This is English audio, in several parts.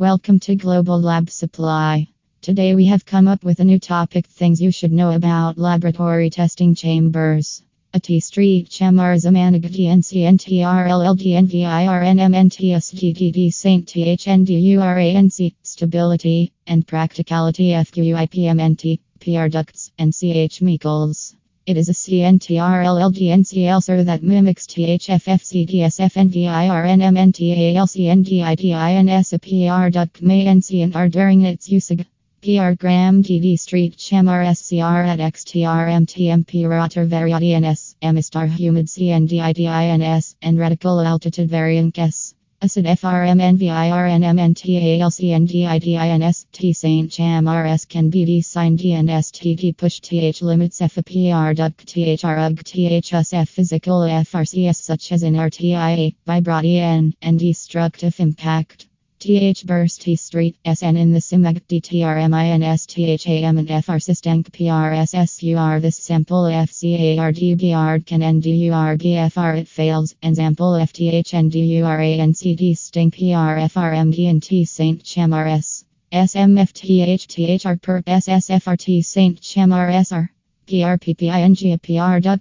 Welcome to Global Lab Supply. Today we have come up with a new topic things you should know about laboratory testing chambers. A T Street Chamar Zamanagati NCNTRLLDNVIRNMNTSGDD Saint THNDURANC Stability and Practicality FQIPMNT PR Ducts NCH Meekles. It is a CNTRLLDNCL that mimics THFFCDSFNVIRNMNTALCNDIDINS a PR duct may NCNR during its usage. PR gram DD Street Chamar SCR at XTRMTMP Rotor Variadins, Emistar Humid CNDIDINS, and Radical Altitude Variant S. Acid FRMNVIRNMNTALCNDIDINS T Saint Cham RS can be D signed DNSTT push TH limits FPR duct THR UG physical FRCS such as in RTIA, Vibrati and destructive impact. TH burst T street SN in the SIMAG DTRMINS THAM and FR Systank PRSSUR this sample FCARDBR can NDURBFR it fails and sample FTH NDURANCD sting PRFRMD and T Saint Chamars SMFTHTHR per SSFRT Saint Chamars PRPPING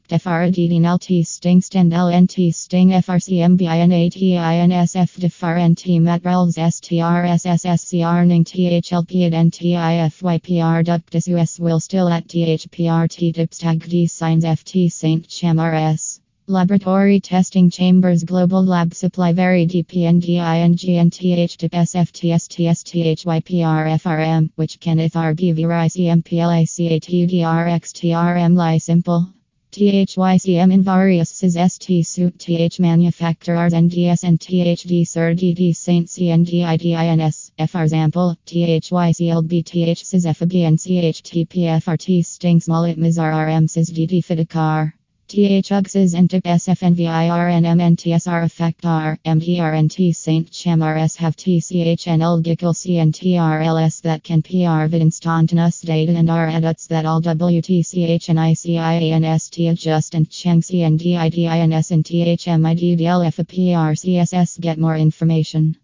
FRDDNLT sting stand LNT sting FRCMBINATINSF DFR NT matrals STRSSSCR ning THLP NTIFYPR duct SUS will still at THPRT dips tag D signs FT Saint Chamars. Laboratory testing chambers global lab supply very DPNDINGNTH which can ITHRBVRICMPLACATDRXTRM lie simple. THYCM in various ST suit TH manufacturers NDS and THD Sir DD Saint CNDIDINS FR example THYCLB TH SIS FB and CHTPFRT sting small it Mizar RM SIS DD Fidakar. TH Uxes and TIP SFNVIRNMNTSR effect R MDRNT Saint Chamars have TCHNL Gickel CNTRLS that can PR vid instantaneous data and R edits that all WTCHNICIANST adjust and Cheng CNDIDINS and THMIDDLF PR CSS get more information.